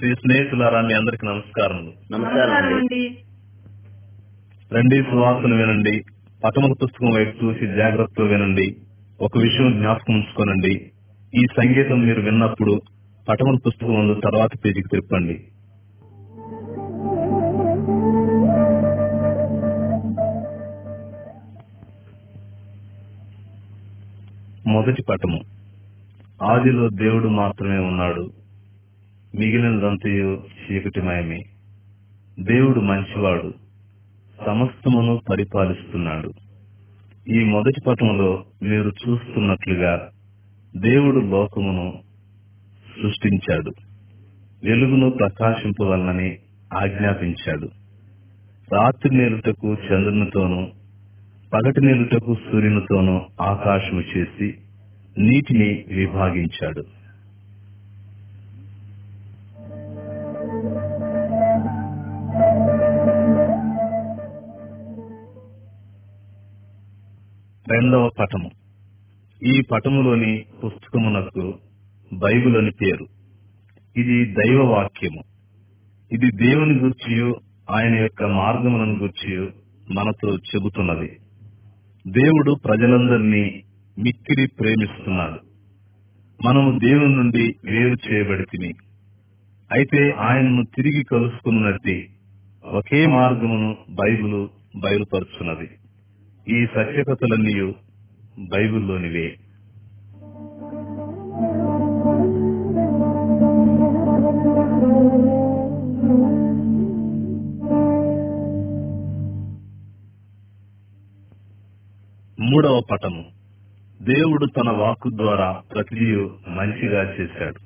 ప్రియ స్నేహితులారా మీ అందరికి నమస్కారం అండి రండి సువాసన వినండి పటముల పుస్తకం వైపు చూసి జాగ్రత్తగా వినండి ఒక విషయం జ్ఞాపకం ఉంచుకోనండి. ఈ సంగీతం మీరు విన్నప్పుడు పటముల పుస్తకం ముందు తర్వాత పేజీకి తిప్పండి. మొదటి పటము. ఆదిలో దేవుడు మాత్రమే ఉన్నాడు. మిగిలినదంతయు చీకటిమయమే. దేవుడు మంచివాడు సమస్తమును పరిపాలిస్తున్నాడు. ఈ మొదటి పటములో మీరు చూస్తున్నట్లుగా దేవుడు లోకమును సృష్టించాడు. వెలుగును ప్రకాశింపవలనని ఆజ్ఞాపించాడు. రాత్రి నేలుటకు చంద్రునితోనూ పగటి నేలుటకు సూర్యునితోనూ ఆకాశము చేసి నీటిని విభాగించాడు. రెండవ పటము. ఈ పటములోని పుస్తకమునకు బైబిల్ అని పేరు. ఇది దైవ వాక్యము ఇది దేవుని గూర్చియు ఆయన యొక్క మార్గములను గూర్చియు మనతో చెబుతున్నది. దేవుడు ప్రజలందరినీ మిక్కిరి ప్రేమిస్తున్నాడు. మనము దేవుని నుండి వేరు చేయబడితిని అయితే ఆయనను తిరిగి కలుసుకున్నట్టి ఒకే మార్గమును బైబిలు బయలుపరుచున్నది. ఈ సత్యకథలన్నీ బైబిల్లోనివే. మూడవ పటము. దేవుడు తన వాక్కు ద్వారా ప్రతిదీ మంచిగా చేశాడు.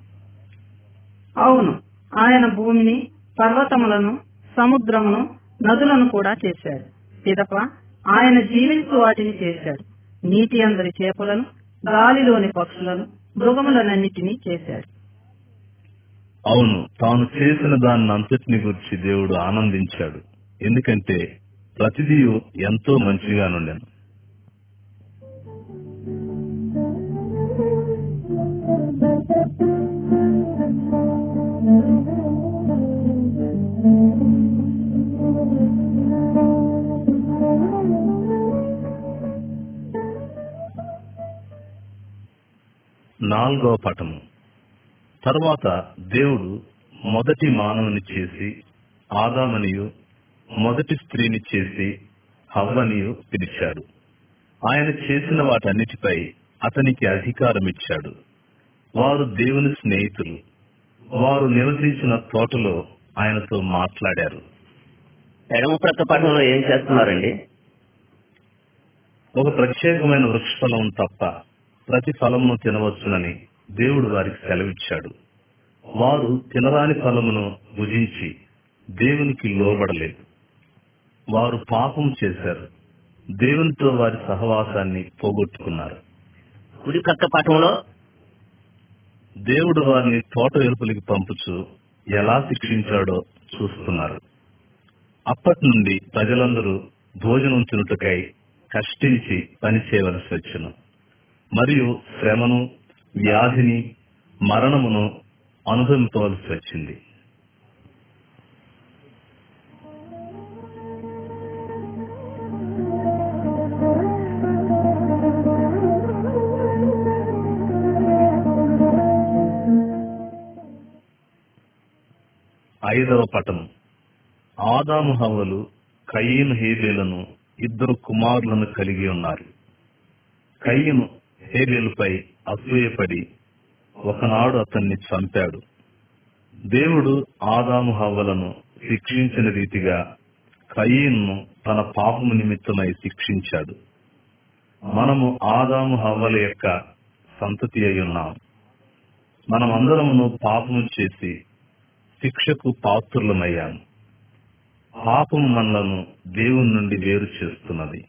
అవును ఆయన భూమిని పర్వతములను సముద్రమును నదులను కూడా చేశాడు. పిదప ఆయన జీవించు వాటిని చేశాడు. నీటి అందరి చేపలను గాలిలోని పక్షులను మృగములనన్నిటినీ చేశాడు. అవును తాను చేసిన దాన్ని అంతటిని గురించి దేవుడు ఆనందించాడు. ఎందుకంటే ప్రతిదీ ఎంతో మంచిగా నుండాను నాలుగవ పటము. తరువాత దేవుడు మొదటి మానవుని చేసి ఆదామనియు మొదటి స్త్రీని చేసి హవ్వనియు పిలిచాడు. ఆయన చేసిన వాటన్నిటిపై అతనికి అధికారం ఇచ్చాడు వారు దేవుని స్నేహితులు. వారు నివసించిన తోటలో ఆయనతో మాట్లాడారు. ఎడమ ప్రక్క పట్టణంలో ఏం చేస్తున్నారండి? ఒక ప్రత్యేకమైన వృక్షఫలం తప్ప ప్రతి ఫలమును తినవచ్చునని దేవుడు వారికి సెలవిచ్చాడు. వారు తినరాని ఫలమును భుజించి దేవునికి లోబడలేదు. వారు పాపం చేశారు. దేవునితో వారి సహవాసాన్ని పోగొట్టుకున్నారు. కుడి దేవుడు వారిని తోట వెలుపలికి పంపుచు ఎలా శిక్షించాడో చూస్తున్నారు. అప్పటి నుండి ప్రజలందరూ భోజనం తినుటకై కష్టించి పని చేయవలసి వచ్చును. మరియు శ్రమను వ్యాధిని మరణమును అనుభవించవలసి వచ్చింది. ఐదవ పటం. ఆదాము హవ్వలు కయ్యను హేబేలను ఇద్దరు కుమారులను కలిగి ఉన్నారు. కయ్యను హేబేలుపై అసూయపడి ఒకనాడు అతన్ని చంపాడు. దేవుడు ఆదాము హవ్వలను శిక్షించిన రీతిగా కయీన్ను తన పాపము నిమిత్తమై శిక్షించాడు. మనము ఆదాము హవ్వల యొక్క సంతతి అయి ఉన్నాం. మనమందరమును పాపము చేసి శిక్షకు పాత్రులమయ్యాము. పాపం మనలను దేవుని నుండి వేరు చేస్తున్నది.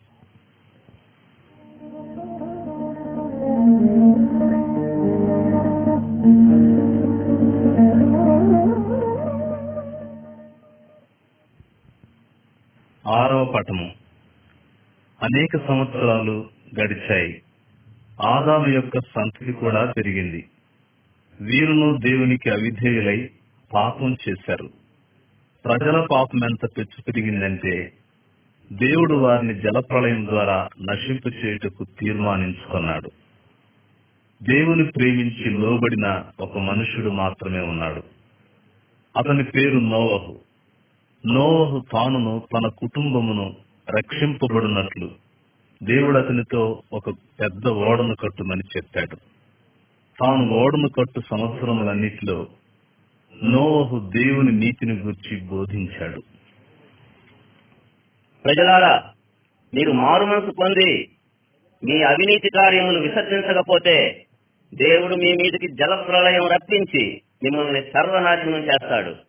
ఆరవ పటము. అనేక సంవత్సరాలు గడిచాయి. ఆదాము యొక్క సంతతి కూడా పెరిగింది. వీరును దేవునికి అవిధేయులై పాపం చేశారు. ప్రజల పాపం ఎంత పెచ్చు పెరిగిందంటే దేవుడు వారిని జలప్రళయం ద్వారా నశింపు చేయుటకు తీర్మానించుకున్నాడు. దేవుని ప్రేమించి లోబడిన ఒక మనుషుడు మాత్రమే ఉన్నాడు. అతని పేరు నోవహు. నోహు తానును తన కుటుంబమును రక్షింపబడినట్లు దేవుడు అతనితో ఒక పెద్ద ఓడను కట్టుమని చెప్పాడు. తాను ఓడను కట్టు సంవత్సరములన్నిటిలో నోహు దేవుని నీతిని గురించి బోధించాడు. ప్రజలారా మీరు మారు మనసు పొంది మీ అవినీతి కార్యములు విసర్జించకపోతే దేవుడు మీ మీదకి జల ప్రళయం రప్పించి మిమ్మల్ని సర్వనాశనం చేస్తాడు.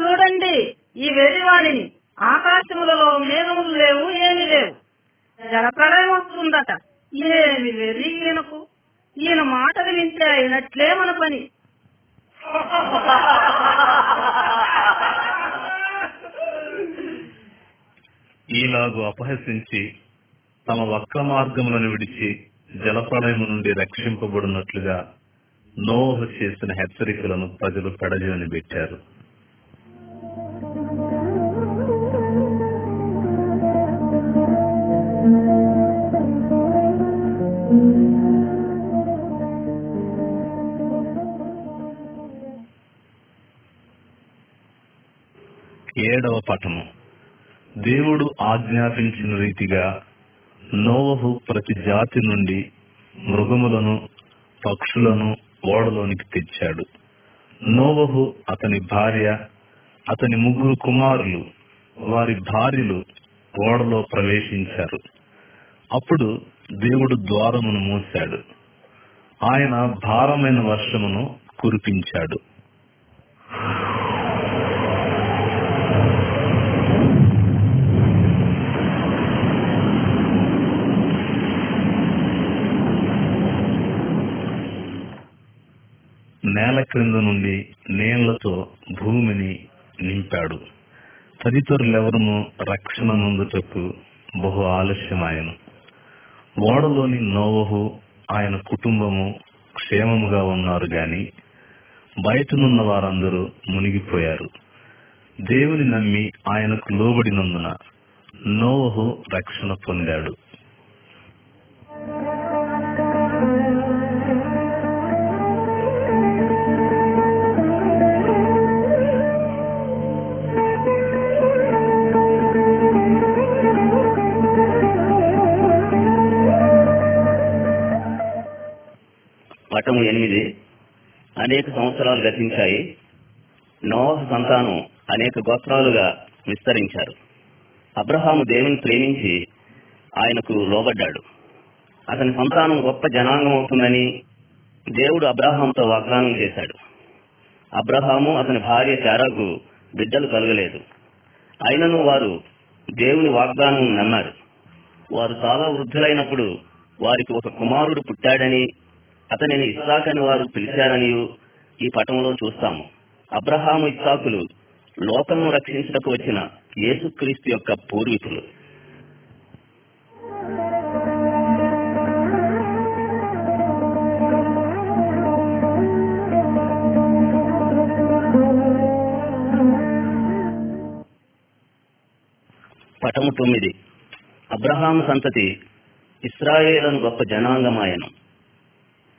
చూడండి ఈ వెర్రివాడిని ఆకాశములలో మేఘములు లేవు ఏమి లేవు. జలప్రలయం వస్తుందట. ఏమి వెర్రి ఈయనకు? ఈయన మాటలు వింటే అయినట్లే మన పని. ఈలాగు అపహసించి తమ వక్ర మార్గములను విడిచి జలప్రలయము నుండి రక్షింపబడినట్లుగా నోహ చేసిన హెచ్చరికలను ప్రజలు పెడజోని పెట్టారు ఏడవ పఠము దేవుడు ఆజ్ఞాపించిన రీతిగా నోవహు ప్రతి జాతి నుండి మృగములను పక్షులను ఓడలోనికి తెచ్చాడు. నోవహు అతని భార్య అతని ముగ్గురు కుమారులు వారి భార్యలు ఓడలో ప్రవేశించారు. అప్పుడు దేవుడు ద్వారమును మూశాడు. ఆయన భారమైన వర్షమును కురిపించాడు. నేల క్రింద నుండి నీళ్ళతో భూమిని నింపాడు. తదితరులెవరము రక్షణ నందుటకు బహు ఆలస్యమాయను. ఓడలోని నోవహు ఆయన కుటుంబము క్షేమముగా ఉన్నారు గాని బయటనున్న వారందరూ మునిగిపోయారు. దేవుని నమ్మి ఆయనకు లోబడినందున నోవహు రక్షణ పొందాడు. పటము ఎనిమిది. అనేక సంవత్సరాలు గతించాయి. నోవహ సంతానం అనేక గోత్రాలుగా విస్తరించారు. అబ్రహాము దేవుని ప్రేమించి ఆయనకు లోబడ్డాడు. అతని సంతానం గొప్ప జనాంగం అవుతుందని దేవుడు అబ్రహాంతో వాగ్దానం చేశాడు. అబ్రహాము అతని భార్య శారాకు బిడ్డలు కలగలేదు. అయినను వారు దేవుని వాగ్దానం నమ్మారు. వారు చాలా వృద్ధులైనప్పుడు వారికి ఒక కుమారుడు పుట్టాడని అతనిని అని వారు పిలిచారని ఈ పటంలో చూస్తాము. అబ్రహాము ఇస్సాకులు లోకమును రక్షించటకు వచ్చిన యేసుక్రీస్తు యొక్క పూర్వీకులు. పటము తొమ్మిది. అబ్రహాము సంతతి ఇస్రాయేలను గొప్ప జనాంగమాయను.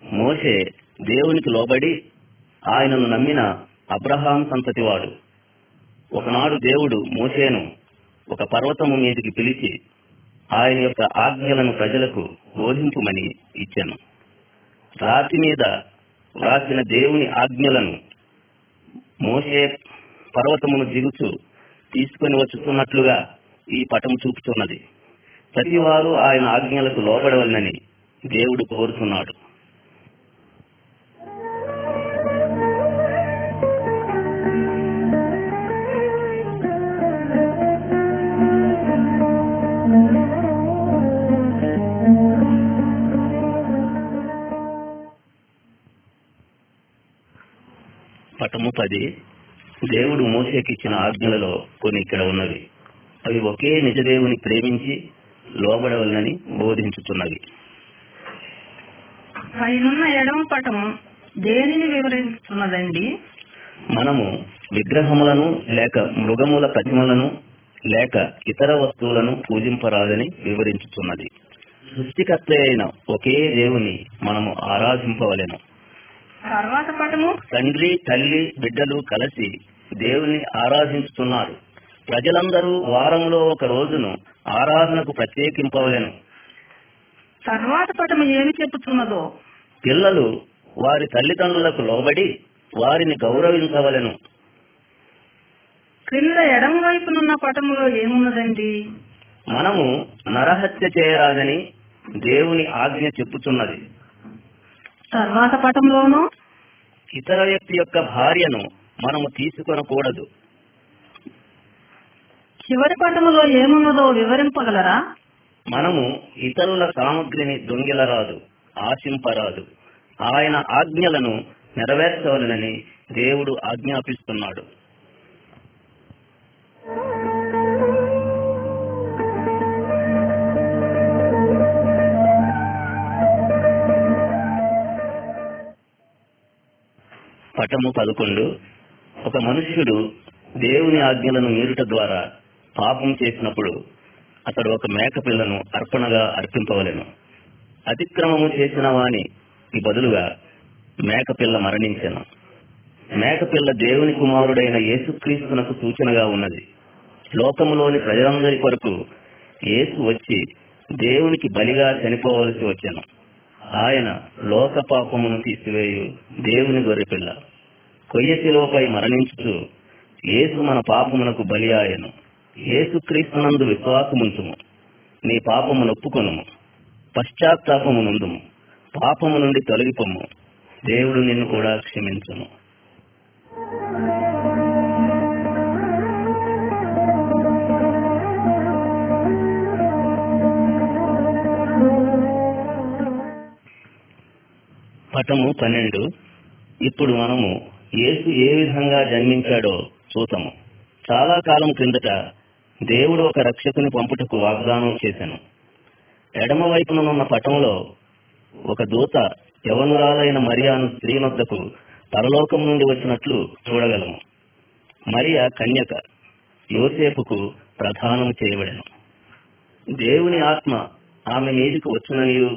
మోషే దేవునికి లోబడి ఆయనను నమ్మిన అబ్రహాం సంతతివాడు. ఒకనాడు దేవుడు మోషేను ఒక పర్వతము మీదికి పిలిచి ఆయన యొక్క ఆజ్ఞలను ప్రజలకు బోధింపుమని ఇచ్చాను. రాతి మీద వ్రాసిన దేవుని ఆజ్ఞలను మోషే పర్వతమును దిగుచు తీసుకొని వచ్చుతున్నట్లుగా ఈ పటం చూపుతున్నది. ప్రతివారు ఆయన ఆజ్ఞలకు లోబడవలనని దేవుడు కోరుతున్నాడు. పటము పది. దేవుడు మోసేకిచ్చిన ఆజ్ఞలలో కొన్ని ఇక్కడ ఉన్నవి. అవి ఒకే నిజదేవుని ప్రేమించి లోబడవలనని బోధించుతున్నవి. పైనున్న ఎడమ పటము దేనిని వివరిస్తున్నదండి? మనము విగ్రహములను లేక మృగముల ప్రతిమలను లేక ఇతర వస్తువులను పూజింపరాదని వివరించుతున్నది. సృష్టికర్త అయిన ఒకే దేవుని మనము ఆరాధింపవలెను. తర్వాత పటము తండ్రి తల్లి బిడ్డలు కలిసి దేవుని ఆరాధించుతున్నారు. ప్రజలందరూ వారంలో ఒక రోజును ఆరాధనకు ప్రత్యేకింపవలెను. తర్వాత పటము ఏమి చెబుతున్నదో పిల్లలు వారి తల్లిదండ్రులకు లోబడి వారిని గౌరవించవలెను. క్రింద ఎడమ వైపునున్న పటములో ఏమున్నదండి? మనము నరహత్య చేయరాదని దేవుని ఆజ్ఞ చెప్పుచున్నది. తర్వాత పటంలోనూ ఇతర వ్యక్తి యొక్క భార్యను మనము తీసుకొనకూడదు. చివరి పటములో ఏమున్నదో వివరింపగలరా? మనము ఇతరుల సామగ్రిని దొంగిలరాదు ఆశింపరాదు. ఆయన ఆజ్ఞలను నెరవేర్చవలనని దేవుడు ఆజ్ఞాపిస్తున్నాడు. పటము పదకొండు. ఒక మనుష్యుడు దేవుని ఆజ్ఞలను మీరుట ద్వారా పాపం చేసినప్పుడు అతడు ఒక మేకపిల్లను అర్పణగా అర్పింపవలెను. అతిక్రమము చేసిన వాని బదులుగా మేకపిల్ల మరణించెను. మేకపిల్ల దేవుని కుమారుడైన యేసుక్రీస్తునకు సూచనగా ఉన్నది. లోకములోని ప్రజలందరి కొరకు యేసు వచ్చి దేవునికి బలిగా చనిపోవలసి వచ్చాను. ఆయన లోక పాపమును తీసివేయు దేవుని గొర్రెపిల్ల. కొయ్యశిలోపై మరణించుతూ యేసు మన పాపమునకు బలి ఆయను. యేసుక్రీస్తునందు విశ్వాసముంచుము. నీ పాపము నొప్పుకొనుము. పశ్చాత్తాపము నుండుము పాపము నుండి తొలగిపోము దేవుడు నిన్ను కూడా క్షమించును. పటము పన్నెండు. ఇప్పుడు మనము యేసు ఏ విధంగా జన్మించాడో చూతాము చాలా కాలం క్రిందట దేవుడు ఒక రక్షకుని పంపుటకు వాగ్దానం చేశాను. ఎడమ వైపుననున్న పటంలో ఒక దూత యవనురాలైన మరియాను స్త్రీ వద్దకు పరలోకం నుండి వచ్చినట్లు చూడగలము. మరియా కన్యక యోసేపుకు ప్రధానం చేయబడను. దేవుని ఆత్మ ఆమె మీదికి వచ్చిననియు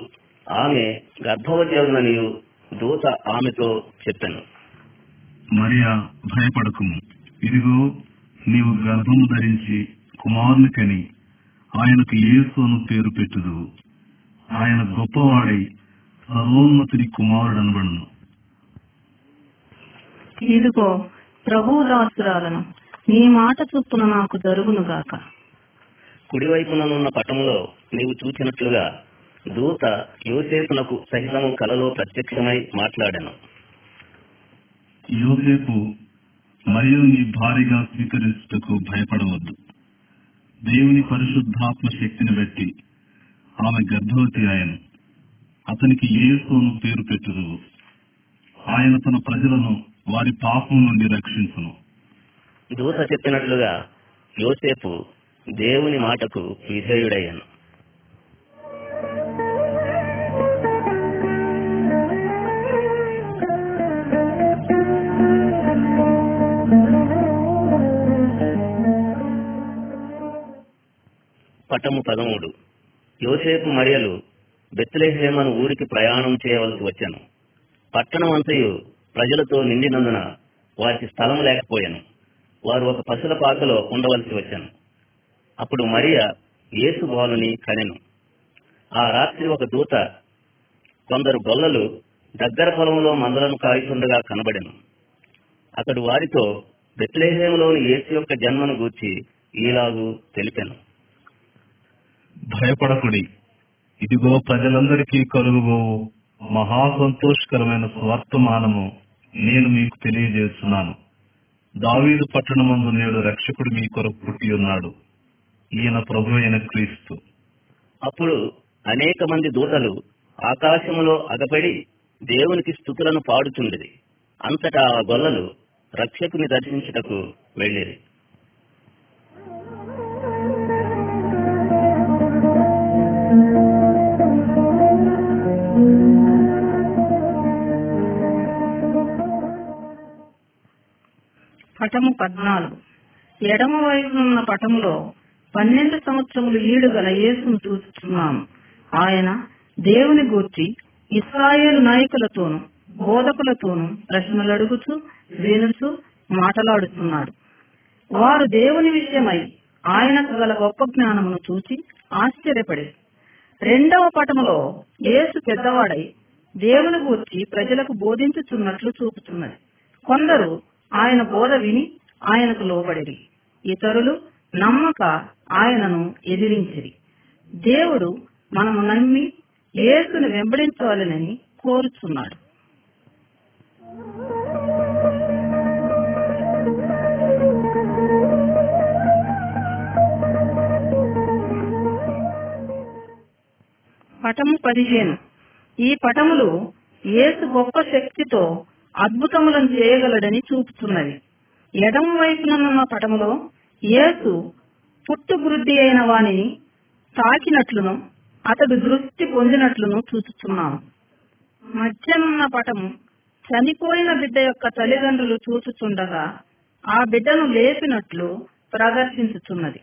ఆమె గర్భవతి అవుననియు దూత ఆమెతో చెప్పాను. మరియా భయపడకుము. ఇదిగో నీవు గర్భము ధరించి కుమారుని కని ఆయనకు యేసు అను పేరు పెట్టుదు ఆయన గొప్పవాడై సర్వోన్నతుడి కుమారుడు అనబడును ఇదిగో ప్రభు దాసురాలను నీ మాట చొప్పున నాకు జరుగును గాక కుడివైపుననున్న పటంలో నీవు చూచినట్లుగా దూత యోసేపునకు సహితము కలలో ప్రత్యక్షమై మాట్లాడాను. యోసేపు మరియు నీ భారీగా స్వీకరించుటకు భయపడవద్దు. దేవుని పరిశుద్ధాత్మ శక్తిని బట్టి ఆమె గర్భవతి ఆయను. అతనికి యేసు అను పేరు పెట్టుదు ఆయన తన ప్రజలను వారి పాపం నుండి రక్షించును. దూత చెప్పినట్లుగా యోసేపు దేవుని మాటకు విధేయుడయ్యాను. పటము పదమూడు. యోసేపు మరియలు బెత్లెహేమను ఊరికి ప్రయాణం చేయవలసి వచ్చాను. పట్టణం అంతయు ప్రజలతో నిండినందున వారికి స్థలం లేకపోయాను. వారు ఒక పశుల పాకలో ఉండవలసి వచ్చాను. అప్పుడు మరియ యేసు బాలుని కనెను. ఆ రాత్రి ఒక దూత కొందరు గొల్లలు దగ్గర పొలంలో మందలను కాయుతుండగా కనబడెను. అతడు వారితో బెత్లేహేములోని యేసు యొక్క జన్మను గూర్చి ఈలాగు తెలిపాను. భయపడకుడి. ఇదిగో ప్రజలందరికీ కలుగుబో మహా సంతోషకరమైన స్వర్తమానము నేను మీకు తెలియజేస్తున్నాను. దావీదు పట్టణమందు నేడు రక్షకుడు మీ కొరకు పుట్టి ఉన్నాడు. ఈయన ప్రభు అయిన క్రీస్తు. అప్పుడు అనేక మంది దూతలు ఆకాశములో అగపడి దేవునికి స్థుతులను పాడుచుండేది అంతటా ఆ గొల్లలు రక్షకుని దర్శించుటకు వెళ్ళేది పటము పద్నాలుగు. ఎడమ వైపునున్న పటములో పన్నెండు సంవత్సరములు ఈడు గల యేసును చూస్తున్నాము ఆయన దేవుని గూర్చి ఇస్రాయేల్ నాయకులతోనూ బోధకులతోనూ ప్రశ్నలు అడుగుతూ వినుచు మాటలాడుతున్నాడు. వారు దేవుని విషయమై ఆయనకు గల గొప్ప జ్ఞానమును చూచి ఆశ్చర్యపడి రెండవ పటములో యేసు పెద్దవాడై దేవుని గూర్చి ప్రజలకు బోధించుచున్నట్లు చూపుతున్నది. కొందరు ఆయన బోధ విని ఆయనకు లోబడిరి. ఇతరులు నమ్మక ఆయనను ఎదిరించిరి. దేవుడు మనము నమ్మి యేసును వెంబడించవాలని కోరుచున్నాడు. పటము పదిహేను. ఈ పటములు యేసు గొప్ప శక్తితో అద్భుతములను చేయగలడని చూపుతున్నది. ఎడం వైపుననున్న పటములో యేసు పుట్టువృద్ధి అయిన వానిని తాకినట్లును అతడు దృష్టి పొందినట్లును చూచుచున్నాము మధ్యనున్న పటము చనిపోయిన బిడ్డ యొక్క తల్లిదండ్రులు చూచుచుండగా ఆ బిడ్డను లేపినట్లు ప్రదర్శించుచున్నది.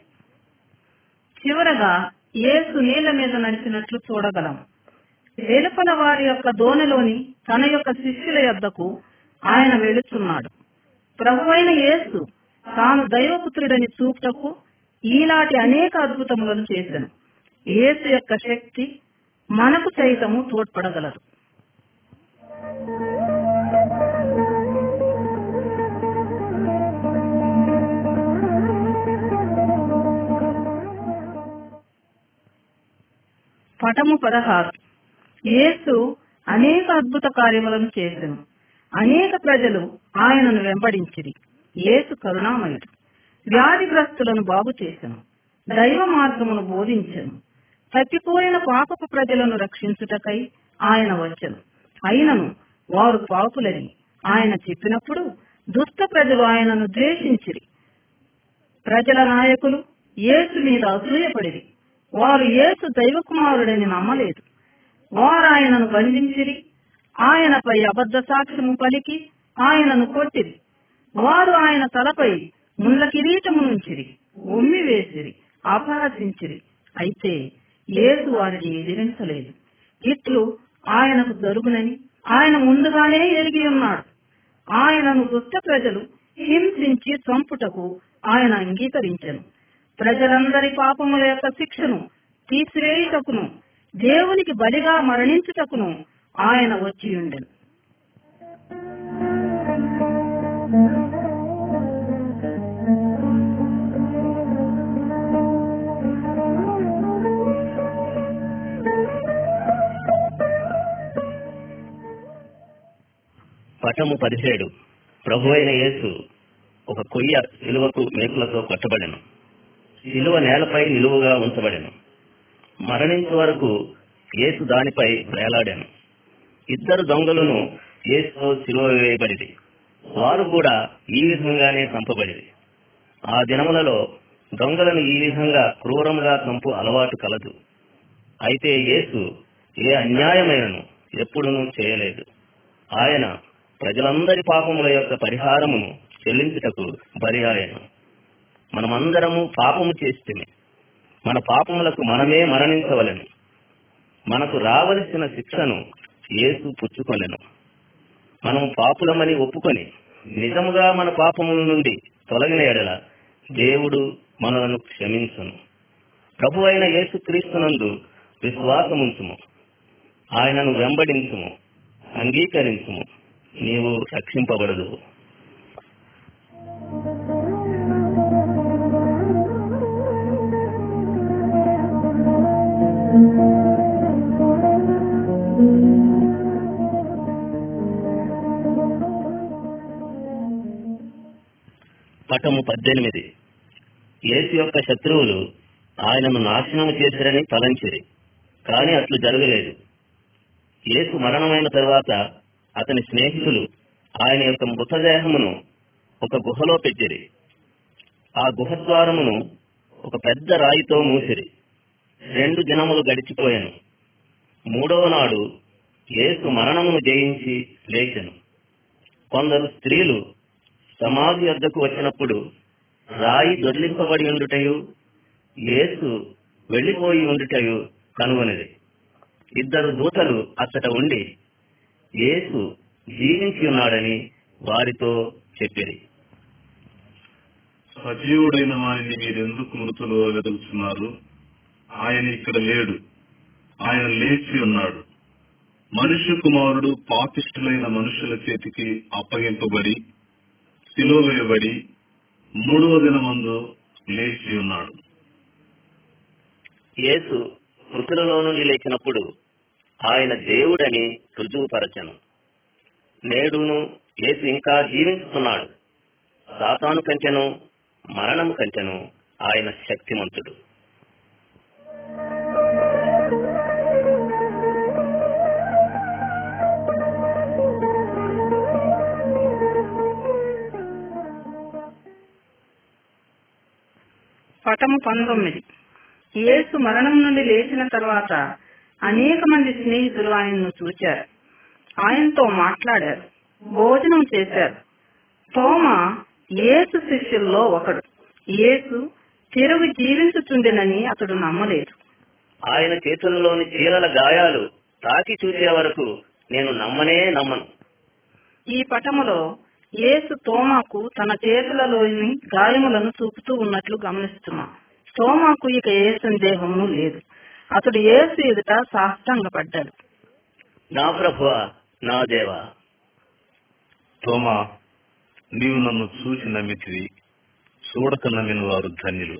చివరగా యేసు నీళ్ళ మీద నడిచినట్లు చూడగలం. వెలుపల వారి యొక్క దోణిలోని తన యొక్క శిష్యుల యొద్దకు ఆయన వెళుచున్నాడు ప్రభువైన యేసు తాను దైవపుత్రుడని చూపుటకు ఈనాటి అనేక అద్భుతములను చేశాను యేసు యొక్క శక్తి మనకు సైతము తోడ్పడగలదు. పటము పదహారు. యేసు అనేక అద్భుత కార్యములను చేసెను. అనేక ప్రజలు ఆయనను వెంబడించిరి. యేసు కరుణామయుడు. వ్యాధిగ్రస్తులను బాగు చేసెను. దైవ మార్గమును బోధించను. తప్పిపోయిన పాపపు ప్రజలను రక్షించుటకై ఆయన వచ్చను. అయినను వారు పాపులని ఆయన చెప్పినప్పుడు దుష్ట ప్రజలు ఆయనను ద్వేషించిరి. ప్రజల నాయకులు యేసు మీద అసూయపడిరి. వారు యేసు దైవకుమారుడని నమ్మలేదు. వారు ఆయనను బంధించిరి ఆయనపై అబద్ధ సాక్ష్యము పలికి ఆయనను కొట్టిరి. వారు ఆయన తలపై ముళ్ళ కిరీటమునుంచిరి ఉమ్మి వేసిరి అపహసించిరి. అయితే ఏసు వారిని ఎదిరించలేదు. ఇట్లు ఆయనకు జరుగునని ఆయన ముందుగానే ఎరిగి ఉన్నాడు. ఆయనను దుష్ట ప్రజలు హింసించి చంపుటకు ఆయన అంగీకరించను. ప్రజలందరి పాపముల యొక్క శిక్షను తీసివేయుటకును దేవునికి బలిగా మరణించుటకును ఆయన వచ్చి పటము పదిహేడు. ప్రభు అయిన యేసు ఒక కొయ్య సిలువకు మేకులతో కొట్టబడెను. సిలువ నేలపై నిలువుగా ఉంచబడెను. మరణించే వరకు యేసు దానిపై వేలాడాను. ఇద్దరు దొంగలను యేసు సిలువ వేయబడిది. వారు కూడా ఈ విధంగానే చంపబడిది ఆ దినములలో దొంగలను ఈ విధంగా క్రూరముగా చంపు అలవాటు కలదు. అయితే యేసు ఏ అన్యాయమైనను ఎప్పుడునూ చేయలేదు. ఆయన ప్రజలందరి పాపముల యొక్క పరిహారమును చెల్లించుటకు బరి ఆయను మనమందరము పాపము చేస్తే మన పాపములకు మనమే మరణించవలెను. మనకు రావలసిన శిక్షను యేసు పుచ్చుకొనెను. మనం పాపులమని ఒప్పుకొని నిజముగా మన పాపముల నుండి తొలగిన ఎడల దేవుడు మనలను క్షమించును. ప్రభు అయిన యేసు క్రీస్తునందు విశ్వాసముంచుము. ఆయనను వెంబడించుము అంగీకరించుము. నీవు రక్షింపబడదు పటము పద్దెనిమిది. యేసు యొక్క శత్రువులు ఆయనను నాశనం చేశారని తలంచిరి కానీ అట్లు జరగలేదు. యేసు మరణమైన తర్వాత అతని స్నేహితులు ఆయన యొక్క మృతదేహమును ఒక గుహలో పెట్టిరి. ఆ గుహ ద్వారమును ఒక పెద్ద రాయితో మూసిరి. రెండు దినములు గడిచిపోయాను. మూడవ నాడు యేసు మరణమును జయించి లేచెను. కొందరు స్త్రీలు సమాధి వద్దకు వచ్చినప్పుడు రాయి దొర్లింపబడి ఉండుటయు యేసు వెళ్ళిపోయి ఉండుటయు కనుగొనిది ఇద్దరు దూతలు అచ్చట ఉండి యేసు జీవించి ఉన్నాడని వారితో చెప్పింది సజీవుడైన వారిని మీరెందుకు మృతులు వెతుకుతున్నారు ఆయన ఇక్కడ లేడు. ఆయన లేచి ఉన్నాడు. మనుష్య కుమారుడు పాపిష్టులైన మనుషుల చేతికి అప్పగింపబడి సిలువ వేయబడి మూడవ దినమందు లేచి ఉన్నాడు. యేసు మృతులలో నుండి లేచినప్పుడు ఆయన దేవుడని రుజువుపరచను. నేడును యేసు ఇంకా జీవిస్తున్నాడు సాతాను కంచెను మరణము కంచెను ఆయన శక్తిమంతుడు. పటము పంతొమ్మిది. యేసు మరణం నుండి లేచిన తర్వాత అనేక మంది స్నేహితులు ఆయన్ను చూచారు. ఆయనతో మాట్లాడారు. భోజనం చేశారు. తోమ యేసు శిష్యుల్లో ఒకడు. యేసు తిరుగు జీవించుచుండెనని అతడు నమ్మలేదు. ఆయన చేతుల్లోని చీరల గాయాలు తాకి చూసే వరకు నేను నమ్మనే నమ్మను. ఈ పటములో యేసు తోమాకు తన చేతులలోని గాయములను చూపుతూ ఉన్నట్లు గమనిస్తున్నాం. తోమాకు ఇక యేసు దేహము లేదు. అతడు యేసు ఎదుట సాష్టంగపడ్డాడు. నా ప్రభువా నా దేవా తోమా నీవు నన్ను చూసి నమ్మితివి చూడక నమ్మిన వారు ధన్యులు.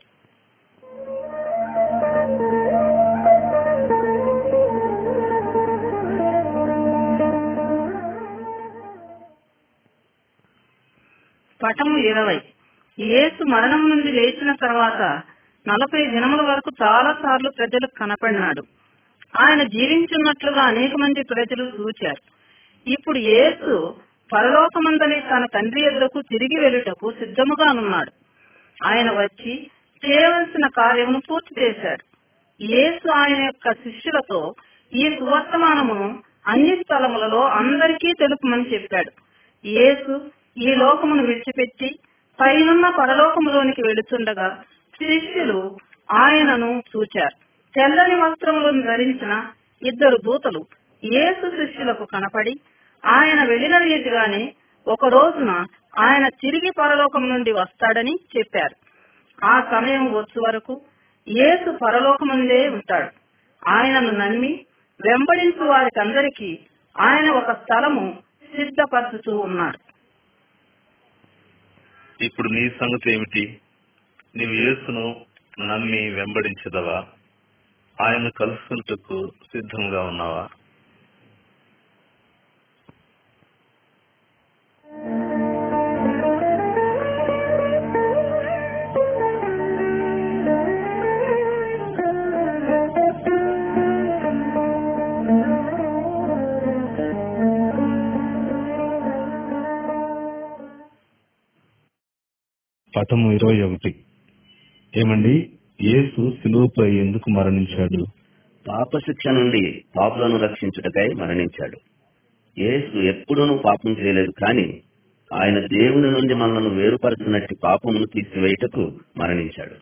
పటము ఇరవై. యేసు మరణం నుండి లేచిన తర్వాత నలభై దినముల వరకు చాలా సార్లు ప్రజలకు కనపడినాడు. ఆయన జీవించున్నట్లుగా అనేక మంది ప్రజలు చూచారు. ఇప్పుడు యేసు పరలోకమందని తన తండ్రి ఎద్దకు తిరిగి వెళ్ళుటకు సిద్ధముగానున్నాడు ఆయన వచ్చి చేయవలసిన కార్యమును పూర్తి చేశాడు. యేసు ఆయన యొక్క శిష్యులతో ఈ సువర్తమానమును అన్ని స్థలములలో అందరికీ తెలుపమని చెప్పాడు. యేసు ఈ లోకమును విడిచిపెట్టి పైనున్న పరలోకములోనికి వెళుతుండగా శిష్యులు ఆయనను చూచారు. తెల్లని వస్త్రములను ధరించిన ఇద్దరు దూతలు యేసు శిష్యులకు కనపడి ఆయన వెళ్ళిన రీతిగానే ఒక రోజున ఆయన తిరిగి పరలోకం నుండి వస్తాడని చెప్పారు. ఆ సమయం వచ్చు వరకు యేసు పరలోకముందే ఉంటాడు. ఆయనను నమ్మి వెంబడించు వారికందరికీ ఆయన ఒక స్థలము సిద్ధపరచుతూ ఉన్నాడు. ఇప్పుడు నీ సంగతి ఏమిటి? నీవు యేసును నమ్మి వెంబడించదవా? ఆయన కలుసుకుంటకు సిద్ధంగా ఉన్నావా? పటము ఇరవై ఒకటి. ఏమండి? యేసు సిలువపై ఎందుకు మరణించాడు? పాప శిక్ష నుండి పాపులను రక్షించుటకై మరణించాడు. యేసు ఎప్పుడూనూ పాపం చేయలేదు కానీ ఆయన దేవుని నుండి మనలను వేరుపరచినట్టు పాపమును తీసివేయటకు మరణించాడు.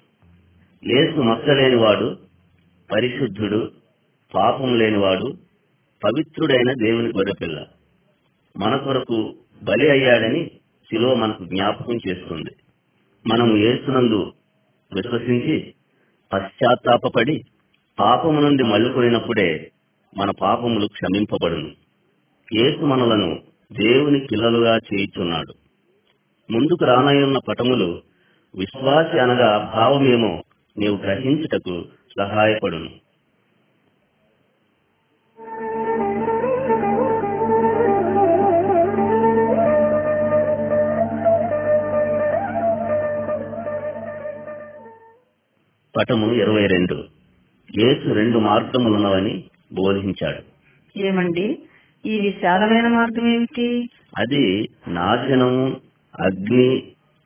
యేసు మచ్చలేనివాడు పరిశుద్ధుడు పాపం లేనివాడు పవిత్రుడైన దేవుని గొడపిల్ల మన కొరకు బలి అయ్యాడని శిలో మనకు జ్ఞాపకం చేస్తుంది. మనము ఏసునందు విశ్వసించి పశ్చాత్తాపపడి పాపము నుండి మళ్ళుకొనినప్పుడే మన పాపములు క్షమింపబడును. ఏసు మనలను దేవుని పిల్లలుగా చేయుచున్నాడు. ముందుకు రానయ్యున్న పటములు విశ్వాసి అనగా భావమేమో నీవు గ్రహించుటకు సహాయపడును. పటము ఇరవై రెండు. యేసు రెండు మార్గములున్నవని బోధించాడు. ఏమండి? ఈ విశాలమైన మార్గం ఏమిటి? అది నాశనము అగ్ని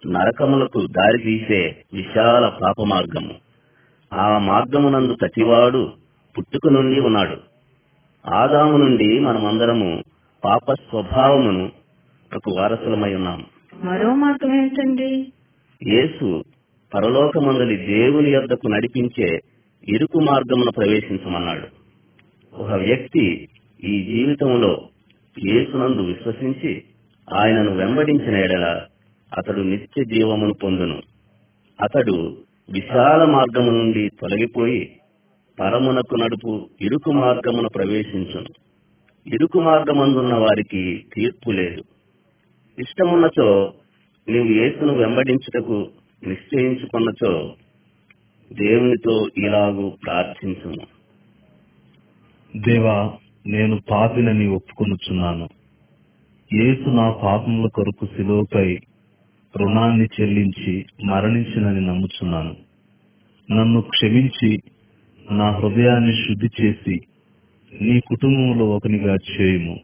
నరకములకు దారి తీసే విశాల పాప మార్గము ఆ మార్గమునందు ప్రతివాడు పుట్టుక నుండి ఉన్నాడు. ఆదాము నుండి మనమందరము పాప స్వభావమును వారసులమై ఉన్నాం. మరో మార్గం ఏంటండి యేసు పరలోకమందలి దేవుని యొద్దకు నడిపించే ఇరుకు మార్గమును ప్రవేశించమన్నాడు. ఒక వ్యక్తి ఈ జీవితంలో యేసునందు విశ్వసించి ఆయనను వెంబడించిన ఎడల అతడు నిత్య జీవమును పొందును. అతడు విశాల మార్గము నుండి తొలగిపోయి పరమునకు నడుపు ఇరుకు మార్గమును ప్రవేశించును. ఇరుకు మార్గమందున్న వారికి తీర్పు లేదు. ఇష్టమున్నచో నీవు యేసును వెంబడించుటకు నిశ్చయించుకున్నచో దేవునితో ఇలాగూ ప్రార్థించను దేవా నేను పాపినని ఒప్పుకొనుచున్నాను. యేసు నా పాపముల కొరకు శిలువపై రుణాన్ని చెల్లించి మరణించినని నమ్ముచున్నాను. నన్ను క్షమించి నా హృదయాన్ని శుద్ధి చేసి నీ కుటుంబంలో ఒకనిగా చేయుము.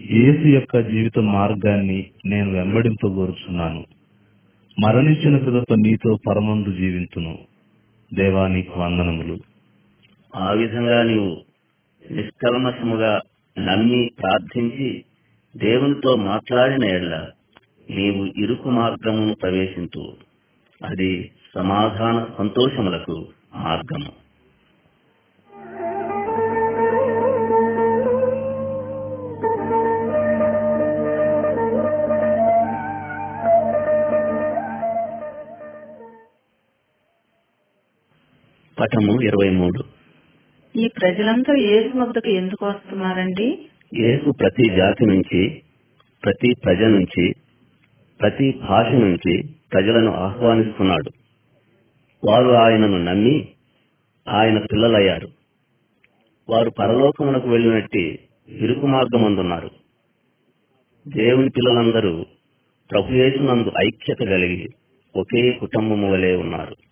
యేసు యొక్క జీవిత మార్గాన్ని నేను వెంబడింపగోరుచున్నాను మరణించిన పిదప నీతో పరమందు జీవింతును. దేవా నీకు వందనములు. ఆ విధంగా నీవు నిష్కల్మషముగా నమ్మి ప్రార్థించి దేవునితో మాట్లాడిన ఎడ్ల నీవు ఇరుకు మార్గమును ప్రవేశించు. అది సమాధాన సంతోషములకు మార్గము. పటము ఇరవై మూడు. ఈ ప్రజలంతా యేసు వద్దకు ఎందుకు వస్తున్నారండి? యేసు ప్రతి జాతి నుంచి ప్రతి ప్రజ నుంచి ప్రతి భాష నుంచి ప్రజలను ఆహ్వానిస్తున్నాడు. వారు ఆయనను నమ్మి ఆయన పిల్లలయ్యారు. వారు పరలోకమునకు వెళ్ళినట్టి ఇరుకు మార్గమందున్నారు. దేవుని పిల్లలందరూ ప్రభుయేసునందు ఐక్యత కలిగి ఒకే కుటుంబము వలె ఉన్నారు.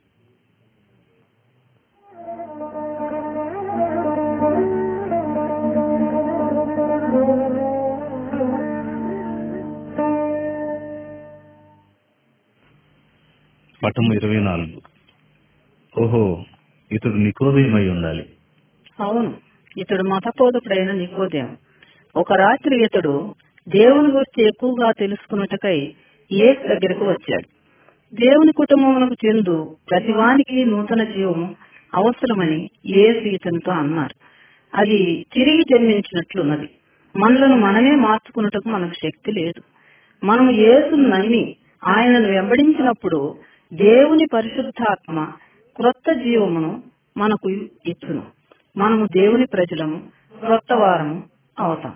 పటము ఇరవై నాలుగు. ఓహో ఇతడు నికోదయమై ఉండాలి. అవును ఇతడు మతబోధకుడైన నికోదయం ఒక రాత్రి ఇతడు దేవుని గురించి ఎక్కువగా తెలుసుకున్నట్టుకై ఏసు దగ్గరకు వచ్చాడు. దేవుని కుటుంబములకు చెందు ప్రతివానికి నూతన జీవం అవసరమని యేసు ఇతనితో అన్నారు. అది తిరిగి జన్మించినట్లున్నది. మనలను మనమే మార్చుకున్నటకు మనకు శక్తి లేదు. మనం ఏసును నమ్మి ఆయనను వెంబడించినప్పుడు దేవుని పరిశుద్ధాత్మ క్రొత్త జీవమును మనకు ఇచ్చును. మనము దేవుని ప్రజలము క్రొత్త వారము అవుతాం.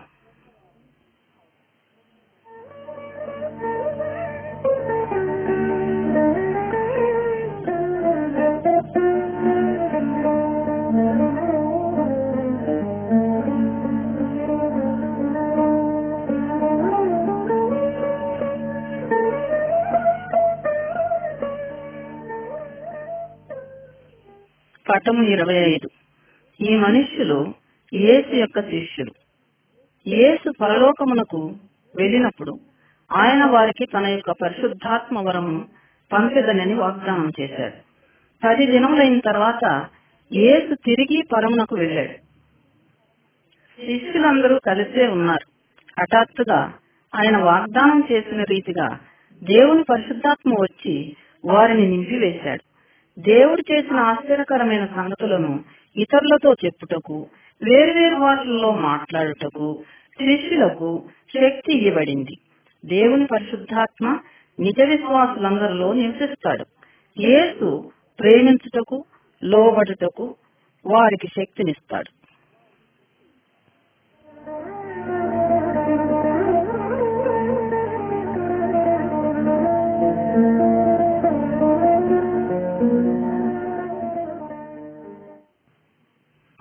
పటము ఇరవై ఐదు. ఈ మనుష్యులు యేసు యొక్క శిష్యులు. యేసు పరలోకమునకు వెళ్ళినప్పుడు ఆయన వారికి తన యొక్క పరిశుద్ధాత్మ వరమును పంచదనని వాగ్దానం చేశాడు. పది దినములైన తర్వాత యేసు తిరిగి పరమునకు వెళ్ళాడు. శిష్యులందరూ కలిసే ఉన్నారు. హఠాత్తుగా ఆయన వాగ్దానం చేసిన రీతిగా దేవుని పరిశుద్ధాత్మ వచ్చి వారిని నింపివేశాడు. దేవుడు చేసిన ఆశ్చర్యకరమైన సంగతులను ఇతరులతో చెప్పుటకు వేర్వేరు భాషల్లో మాట్లాడుటకు శిష్యులకు శక్తి ఇవ్వబడింది. దేవుని పరిశుద్ధాత్మ నిజ విశ్వాసులందరిలో నివసిస్తాడు. యేసు ప్రేమించుటకు లోబడుటకు వారికి శక్తినిస్తాడు.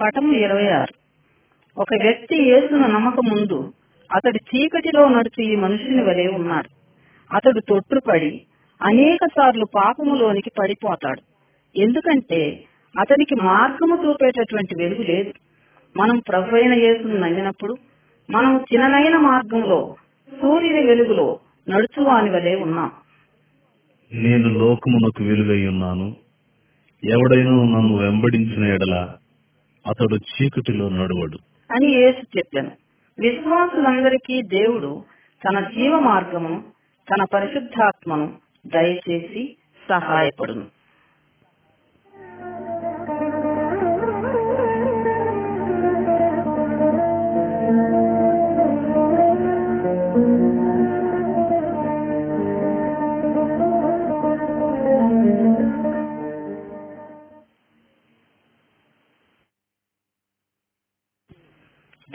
పటము ఇరవై ఆరు ఒక వ్యక్తి యేసును నమ్మక ముందు అతడు చీకటిలో నడిచి ఈ మనుషుని వలె ఉన్నాడు. అతడు తొట్టుపడి అనేక సార్లు పాపములోనికి పడిపోతాడు. ఎందుకంటే అతనికి మార్గము చూపేటటువంటి వెలుగు లేదు. మనం ప్రభు అయిన యేసును నమ్మినప్పుడు మనం చిన్ననైన మార్గంలో సూర్యుని వెలుగులో నడుచువాని వలె ఉన్నాం. నేను లోకమునకు వెలుగై ఉన్నాను. ఎవడైనా నన్ను వెంబడించిన ఎడల అతడు చీకటిలో నడవడు. అని యేసు చెప్పాను. విశ్వాసులందరికీ దేవుడు తన జీవ మార్గమును తన పరిశుద్ధాత్మను దయచేసి సహాయపడును.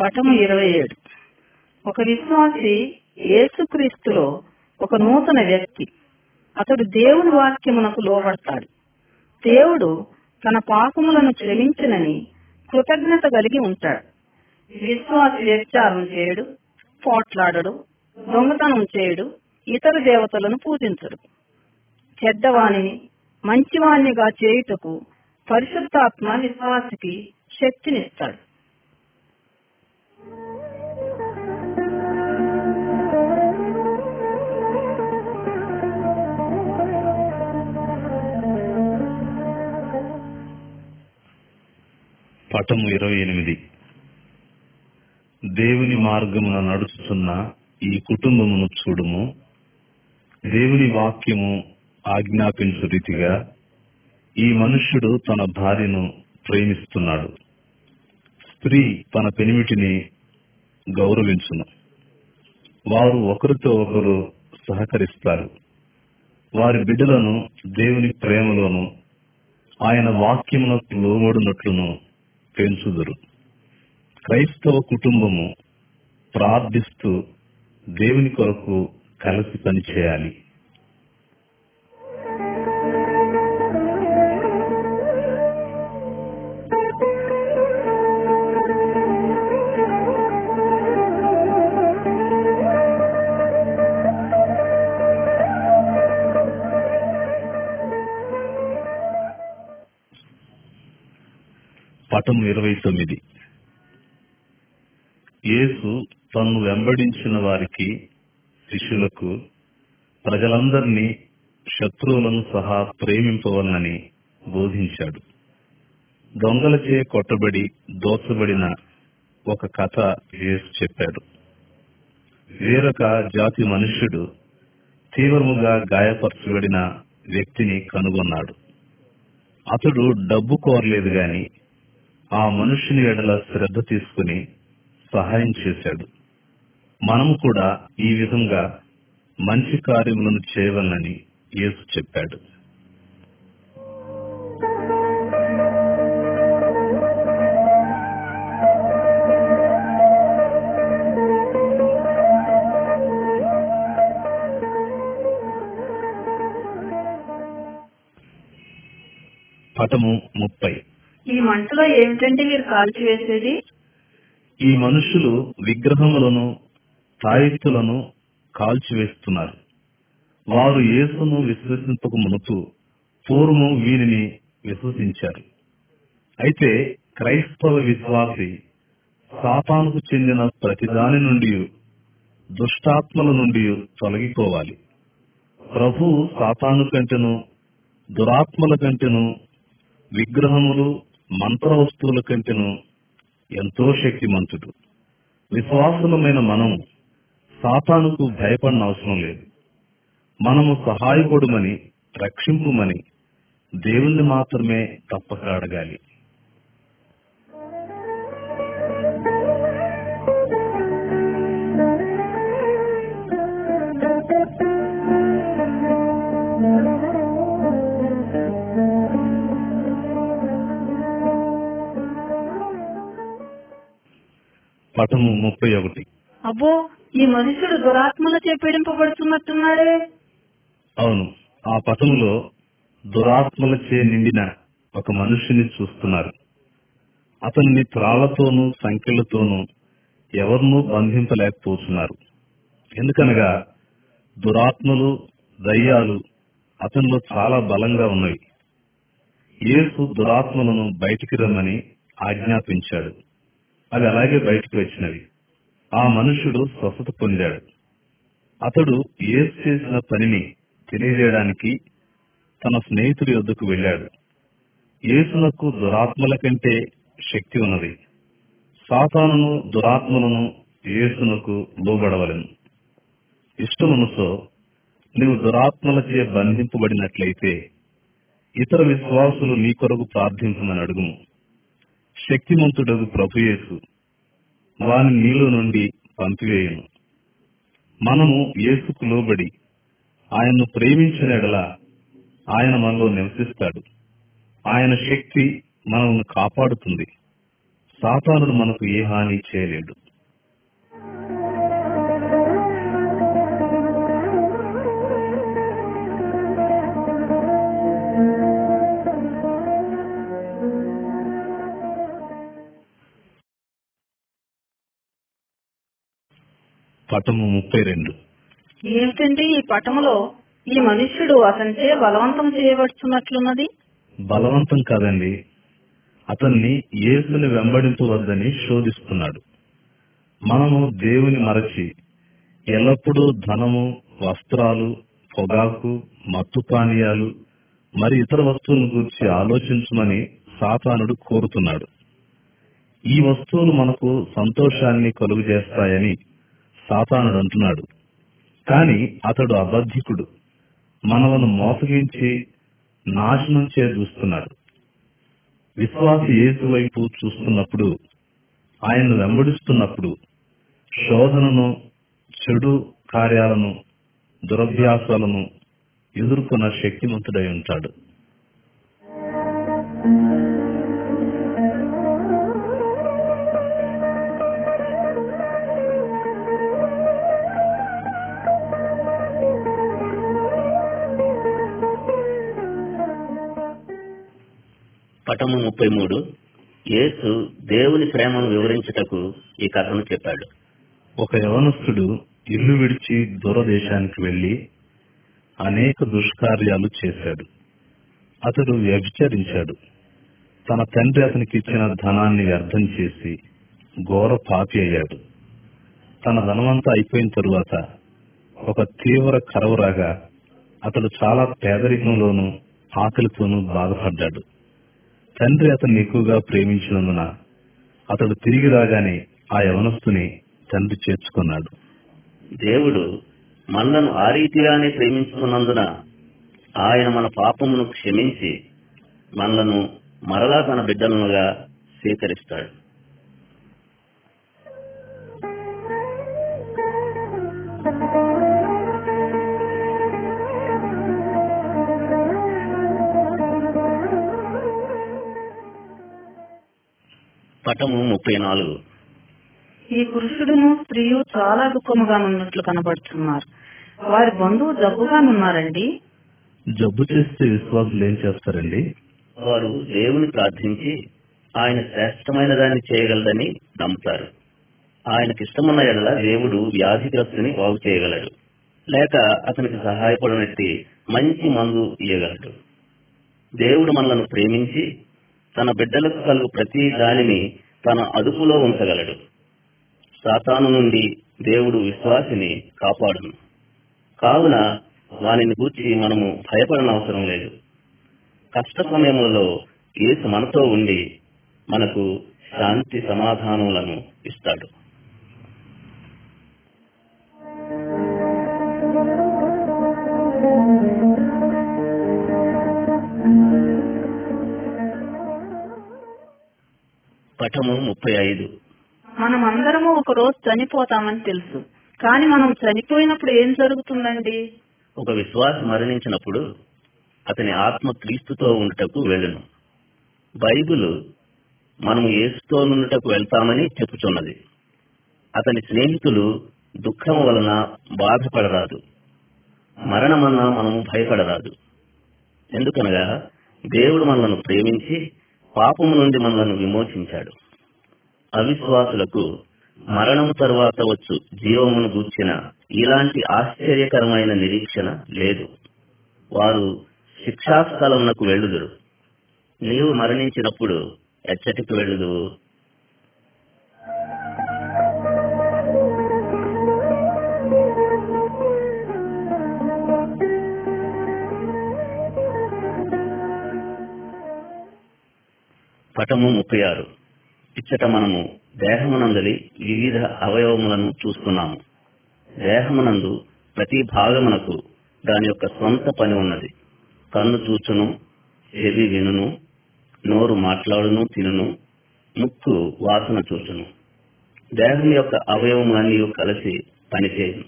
పటము ఇరవై ఏడు. ఒక విశ్వాసి యేసుక్రీస్తులో ఒక నూతన వ్యక్తి. అతడు దేవుని వాక్యమునకు లోబడతాడు. దేవుడు తన పాపములను క్షమించినని కృతజ్ఞత కలిగి ఉంటాడు. విశ్వాసి వ్యభిచారం చేయడు పోట్లాడడు దొంగతనం చేయడు ఇతర దేవతలను పూజించడు. చెడ్డవాణిని మంచివాణ్ణిగా చేయుటకు పరిశుద్ధాత్మ విశ్వాసికి శక్తినిస్తాడు. పటము ఇరవై ఎనిమిది. దేవుని మార్గమున నడుచుతున్న ఈ కుటుంబమును చూడుము. దేవుని వాక్యము ఆజ్ఞాపించు రీతిగా ఈ మనుష్యుడు తన భార్యను ప్రేమిస్తున్నాడు. స్త్రీ తన పెనిమిటిని గౌరవించును. వారు ఒకరితో ఒకరు సహకరిస్తారు. వారి బిడ్డలను దేవుని ప్రేమలోను ఆయన వాక్యమునకు లోబడినట్లును పెంచుదురు. క్రైస్తవ కుటుంబము ప్రార్థిస్తూ దేవుని కొరకు కలిసి పనిచేయాలి. పటం ఇరవై తొమ్మిది. యేసు తన్ను వెంబడించిన వారికి శిష్యులకు ప్రజలందరినీ శత్రువులను సహా ప్రేమింపవలనని బోధించాడు. దొంగలచే కొట్టబడి దోచబడిన ఒక కథ యేసు చెప్పాడు. వేరొక జాతి మనుష్యుడు తీవ్రముగా గాయపరచబడిన వ్యక్తిని కనుగొన్నాడు. అతడు డబ్బు కోరలేదు గాని ఆ మనుషుని ఎడల శ్రద్ధ తీసుకుని సహాయం చేశాడు. మనము కూడా ఈ విధంగా మంచి కార్యములను చేయవలనని యేసు చెప్పాడు. పటము ముప్పై. మంటలో ఏమిటంటే మీరు కాల్చివేసేది ఈ మనుషులు విగ్రహములను తాయిత్తులను కాల్చివేస్తున్నారు వారు యేసును విశ్వసింపక మునుపు పూర్వము వీరిని విశ్వసించారు. అయితే క్రైస్తవ విశ్వాసి సాతానుకు చెందిన ప్రతిదాని నుండి దుష్టాత్మల నుండి తొలగిపోవాలి. ప్రభు సాతాను కంటెను దురాత్మల కంటెను విగ్రహములు మంత్ర వస్తువుల కంటేను ఎంతో శక్తిమంతుడు. విశ్వాసులమైన మనము సాతానుకు భయపడిన అవసరం లేదు. మనము సహాయపడుమని రక్షింపుమని దేవుణ్ణి మాత్రమే తప్పక అడగాలి. పటము ముప్పై ఒకటి అబ్బో ఈ మనుషుడు దురాత్మలచే పీడింపబడుతున్నట్టున్నాడే అవును ఆ పటములో దురాత్మలచే నిండిన ఒక మనుషుని చూస్తున్నారు. అతన్ని త్రాళ్ళతోనూ సంఖ్యలతోనూ ఎవరినూ బంధింపలేకపోతున్నారు. ఎందుకనగా దురాత్మలు దయ్యాలు అతనిలో చాలా బలంగా ఉన్నాయి. యేసు దురాత్మలను బయటికి రమ్మని ఆజ్ఞాపించాడు. అవి అలాగే బయటికి వచ్చినవి. ఆ మనుషుడు స్వస్థత పొందాడు. అతడు ఏసు చేసిన పనిని తెలియజేయడానికి తన స్నేహితుడి వద్దకు వెళ్ళాడు. యేసునకు దురాత్మల కంటే శక్తి ఉన్నది. సాతానును దురాత్మలను యేసునకు లోబడవలను. ఇష్టమనుసో నీవు దురాత్మలచే బంధింపబడినట్లయితే ఇతర విశ్వాసులు నీ కొరకు ప్రార్థించమని అడుగుము. శక్తిమంతుడదు ప్రభుయేసు వాని నీలో నుండి పంపివేయను. మనము యేసుకు లోబడి ఆయన్ను ప్రేమించిన ఎడల ఆయన మనలో నివసిస్తాడు. ఆయన శక్తి మనల్ని కాపాడుతుంది. సాతానుడు మనకు ఏ హాని చేయలేడు. పటము ముప్పై రెండు. ఏమిటండి ఈ పటములో ఈ మనుష్యుడు అతనిచే బలవంతం చేయబడుతున్నట్లున్నది? బలవంతం కాదండి. అతన్ని యేసుని వెంబడించవద్దని శోధిస్తున్నాడు. మనము దేవుని మరచి ఎల్లప్పుడూ ధనము వస్త్రాలు పొగాకు మత్తు పానీయాలు మరి ఇతర వస్తువులను గురించి ఆలోచించమని సాతానుడు కోరుతున్నాడు. ఈ వస్తువులు మనకు సంతోషాన్ని కలుగు చేస్తాయని సాతానుడు అంటున్నాడు కాని అతడు అబద్ధికుడు. మనలను మోసగించి నాశనం చే చూస్తున్నాడు విశ్వాస యేసు వైపు చూస్తున్నప్పుడు ఆయన్ను వెంబడిస్తున్నప్పుడు శోధనను చెడు కార్యాలను దురభ్యాసాలను ఎదుర్కొన్న శక్తిమంతుడై ఉంటాడు. పటము ముప్పై మూడు. యేసు దేవుని ప్రేమను వివరించుటకు ఈ కథను చెప్పాడు. ఒక యవనస్తుడు ఇల్లు విడిచి దూరదేశానికి వెళ్ళి అనేక దుష్కార్యాలు చేశాడు. అతడు వ్యభిచరించాడు. తన తండ్రి అతనికి ఇచ్చిన ధనాన్ని వ్యర్థం చేసి ఘోర పాపి అయ్యాడు. తన ధనమంతా అయిపోయిన తరువాత ఒక తీవ్ర కరవు రాగా అతడు చాలా పేదరికంలోనూ ఆకలితోనూ బాధపడ్డాడు. తండ్రి అతన్ని ఎక్కువగా ప్రేమించినందున అతడు తిరిగి రాగానే ఆ యవనస్తుని తండ్రి చేర్చుకున్నాడు. దేవుడు మనలను ఆ రీతిగానే ప్రేమించుకున్నందున ఆయన మన పాపమును క్షమించి మనలను మరలా తన బిడ్డలుగా స్వీకరిస్తాడు. పటము ముప్పై నాలుగు. ఈ పురుషుడును స్త్రీయు చాలా దుఃఖముగానున్నట్లు కనబడుతున్నారు. వారి బంధువు జబ్బుగానున్నారండి జబ్బు చేస్తే విశ్వాసులు ఏం చేస్తారండి? వారు దేవుని ప్రార్థించి ఆయన శ్రేష్టమైన దాన్ని చేయగలదని నమ్ముతారు. ఆయనకి ఇష్టమున్న ఎడల దేవుడు వ్యాధిగ్రస్తుని బాగు చేయగలడు. లేక అతనికి సహాయపడినట్టి మంచి మందు ఇయ్యగలడు. దేవుడు మనలను ప్రేమించి తన బిడ్డలకు కలుగు ప్రతి దానిని తన అదుపులో ఉంచగలడు. సాతాను నుండి దేవుడు విశ్వాసిని కాపాడును. కావున వానిని గూర్చి మనము భయపడనవసరం లేదు. కష్ట సమయములలో యేసు మనతో ఉండి మనకు శాంతి సమాధానములను ఇస్తాడు. పటము ముప్పై ఐదు. మనమందరము ఒక రోజు చనిపోతామని తెలుసు. కానీ మనం చనిపోయినప్పుడు ఏం జరుగుతుందండి? ఒక విశ్వాసి మరణించినప్పుడు అతని ఆత్మ క్రీస్తుతో ఉండుటకు వెళ్ళును. బైబిల్ మనము యేసుతో నుండుటకు వెళ్తామని చెప్పుచున్నది. అతని స్నేహితులు దుఃఖం వలన బాధపడరాదు. మరణమన్నా మనము భయపడరాదు. ఎందుకనగా దేవుడు మనలను ప్రేమించి పాపము నుండి మనలను విమోచించాడు. అవిశ్వాసులకు మరణం తరువాత వచ్చు జీవమును గూర్చిన ఇలాంటి ఆశ్చర్యకరమైన నిరీక్షణ లేదు. వారు శిక్షాస్థలమునకు వెళ్ళుదురు. నీవు మరణించినప్పుడు ఎచ్చటికి వెళ్ళుదువు. పటము ముప్పై ఆరు ఇచ్చట మనము దేహమునందలి వివిధ అవయవములను చూస్తున్నాము. దేహమునందు ప్రతి భాగమునకు దాని యొక్క సొంత పని ఉన్నది. కన్ను చూచును చెవి వినును నోరు మాట్లాడును తినును ముక్కు వాసన చూచును. దేహం యొక్క అవయవములన్నీ కలిసి పనిచేయను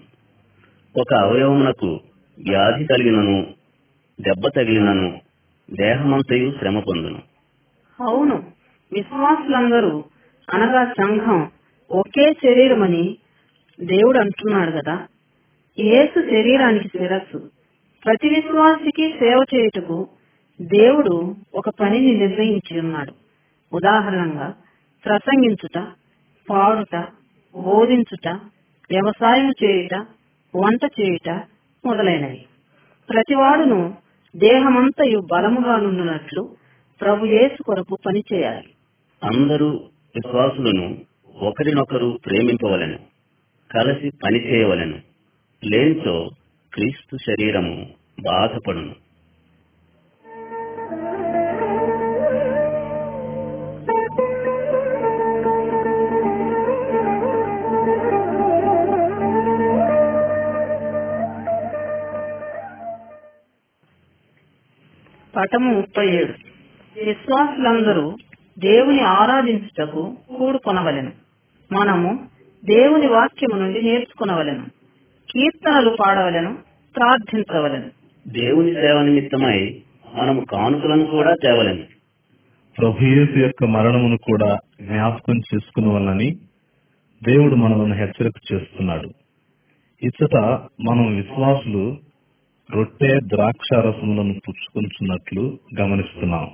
ఒక అవయవమునకు వ్యాధి కలిగినను దెబ్బ తగిలినను దేహమంతయు శ్రమ పొందును. అవును. విశ్వాసులందరూ అనగా సంఘం ఒకే శరీరమని దేవుడు అంటున్నాడు కదా. యేసు శరీరానికి శిరస్సు. ప్రతి విశ్వాసికి సేవ చేయుటకు దేవుడు ఒక పనిని నిర్ణయించి ఉన్నాడు. ఉదాహరణంగా ప్రసంగించుట పాడుట బోధించుట వ్యవసాయం చేయుట వంట చేయుట మొదలైనవి. ప్రతివాడును దేహమంతయు బలముగానున్నట్లు ప్రభు యేసు కొరకు పని చేయాలి. అందరూ విశ్వాసులను ఒకరినొకరు ప్రేమింపవలెను కలిసి పని చేయవలెను. లేనితో క్రీస్తు శరీరము బాధపడును. పటము ముప్పై ఏడు. విశ్వాసులందరూ దేవుని ఆరాధించుటకు కూడుకొనవలెను. మనము దేవుని వాక్యము నుండి నేర్చుకునవలెను. కీర్తనలు పాడవలెను ప్రార్థించవలెను. దేవుని సేవ నిమిత్తమై మనము కానుకలను కూడా తేవలెను. ప్రభుయేసు యొక్క మరణమును కూడా జ్ఞాపకం చేసుకునవలనని దేవుడు మనలను హెచ్చరిక చేస్తున్నాడు. ఇచ్చట మనం విశ్వాసులు రొట్టె ద్రాక్షారసములను పుచ్చుకొంచున్నట్లు గమనిస్తున్నాం.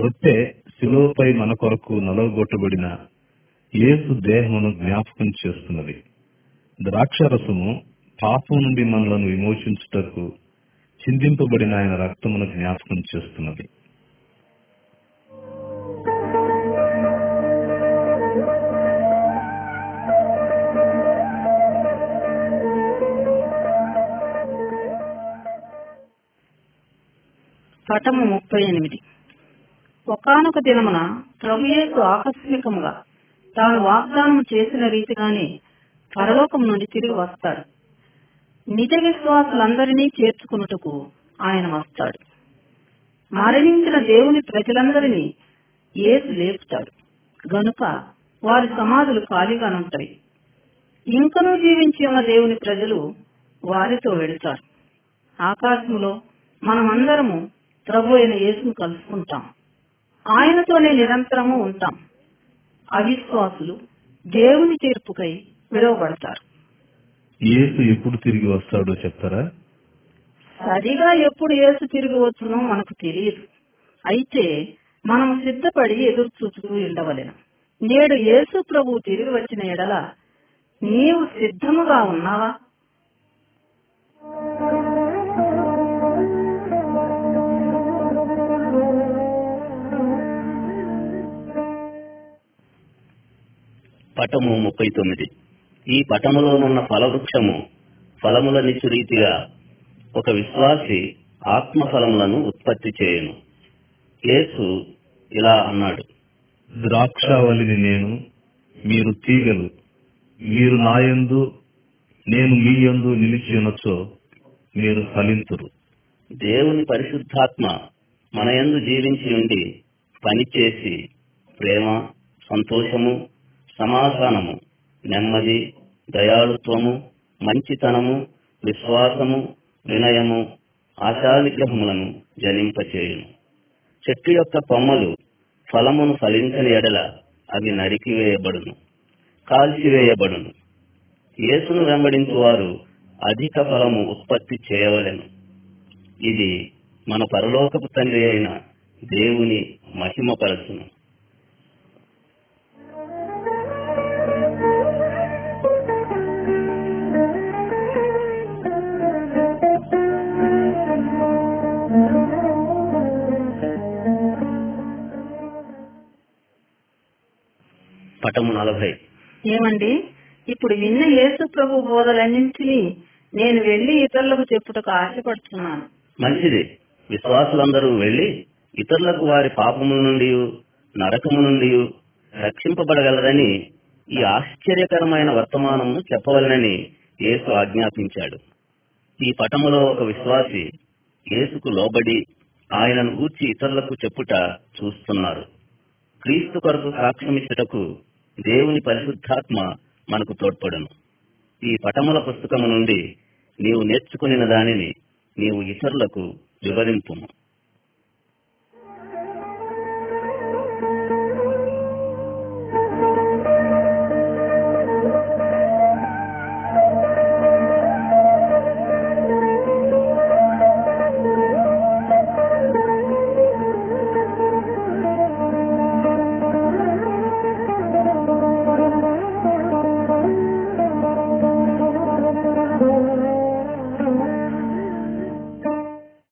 రొట్టె శిలువపై మన కొరకు నలగొట్టబడిన యేసు దేహమును జ్ఞాపకం చేస్తున్నది. ద్రాక్షరసము పాపం నుండి మనలను విమోచించుటకు చిందింపబడిన ఆయన రక్తమును జ్ఞాపకం చేస్తున్నది. పటము ముప్పై ఎనిమిది. ఒకనొక దినమున ప్రభుయేసు ఆకస్మికముగా తాను వాగ్దానం చేసిన రీతిగానే పరలోకం నుండి తిరిగి వస్తాడు. నిజ విశ్వాసులందరినీ చేర్చుకున్నట్టుకు ఆయన వస్తాడు. మరణించిన దేవుని ప్రజలందరినీ ఏసు లేపుతాడు. గనుక వారి సమాధులు ఖాళీగానుంటాయి ఇంకనూ జీవించి ఉన్న దేవుని ప్రజలు వారితో వెళుతారు. ఆకాశంలో మనమందరము ప్రభు అయిన యేసును కలుసుకుంటాం. ఆయనతోనే నిరంతరము ఉంటాం. అవిశ్వాసులు దేవుని తీర్పుకై విడవబడతారు యేసు ఎప్పుడు తిరిగి వస్తాడో చెప్తారా? సరిగా ఎప్పుడు యేసు తిరిగి వచ్చునో మనకు తెలియదు. అయితే మనం సిద్ధపడి ఎదురు చూస్తూ ఉండవలెను. నేడు యేసు ప్రభు తిరిగి వచ్చిన ఎడల నీవు సిద్ధముగా ఉన్నావా? పటము ముప్పై తొమ్మిది. ఈ పటములోనున్న ఫలవృక్షము ఫలములనిచ్చు రీతిగా ఒక విశ్వాసి ఆత్మ ఫలములను ఉత్పత్తి చేయును. యేసు ఇలా అన్నాడు ద్రాక్షావళిని నేను మీరు తీగలు మీరు నాయందు నేను మీ యందు నిలిచి ఉన్నచో మీరు ఫలింతురు. దేవుని పరిశుద్ధాత్మ మన యందు జీవించి ఉండి పనిచేసి ప్రేమ సంతోషము సమాధానము నెమ్మది దయాళుత్వము మంచితనము విశ్వాసము వినయము ఆశానిగ్రహములను జనింపచేయును. చెట్టు యొక్క కొమ్మలు ఫలమును ఫలించని ఎడల అవి నరికివేయబడును కాల్చివేయబడును. యేసును వెంబడించు వారు అధిక ఫలము ఉత్పత్తి చేయవలెను. ఇది మన పరలోకపు తండ్రి అయిన దేవుని మహిమపరచును. పటము నలభై. ఏమండి? ఇప్పుడు విన్న యేసు ప్రభు బోధలన్నింటినీ నేను వెళ్ళి ఇతరులకు చెప్పుటకు ఆశపడుతున్నాను మంచిది. విశ్వాసులందరూ వెళ్ళి ఇతరులకు వారి పాపముల నుండి నరకము నుండి రక్షింపబడగలరని ఈ ఆశ్చర్యకరమైన వర్తమానమును చెప్పవలనని యేసు ఆజ్ఞాపించాడు. ఈ పటములో ఒక విశ్వాసి యేసుకు లోబడి ఆయనను గూర్చి ఇతరులకు చెప్పుట చూస్తున్నారు. క్రీస్తు కొరకు సాక్ష్యమిచ్చుటకు దేవుని పరిశుద్ధాత్మ మనకు తోడ్పడను. ఈ పటముల పుస్తకము నుండి నీవు నేర్చుకుని దానిని నీవు ఇతరులకు వివరింపుము.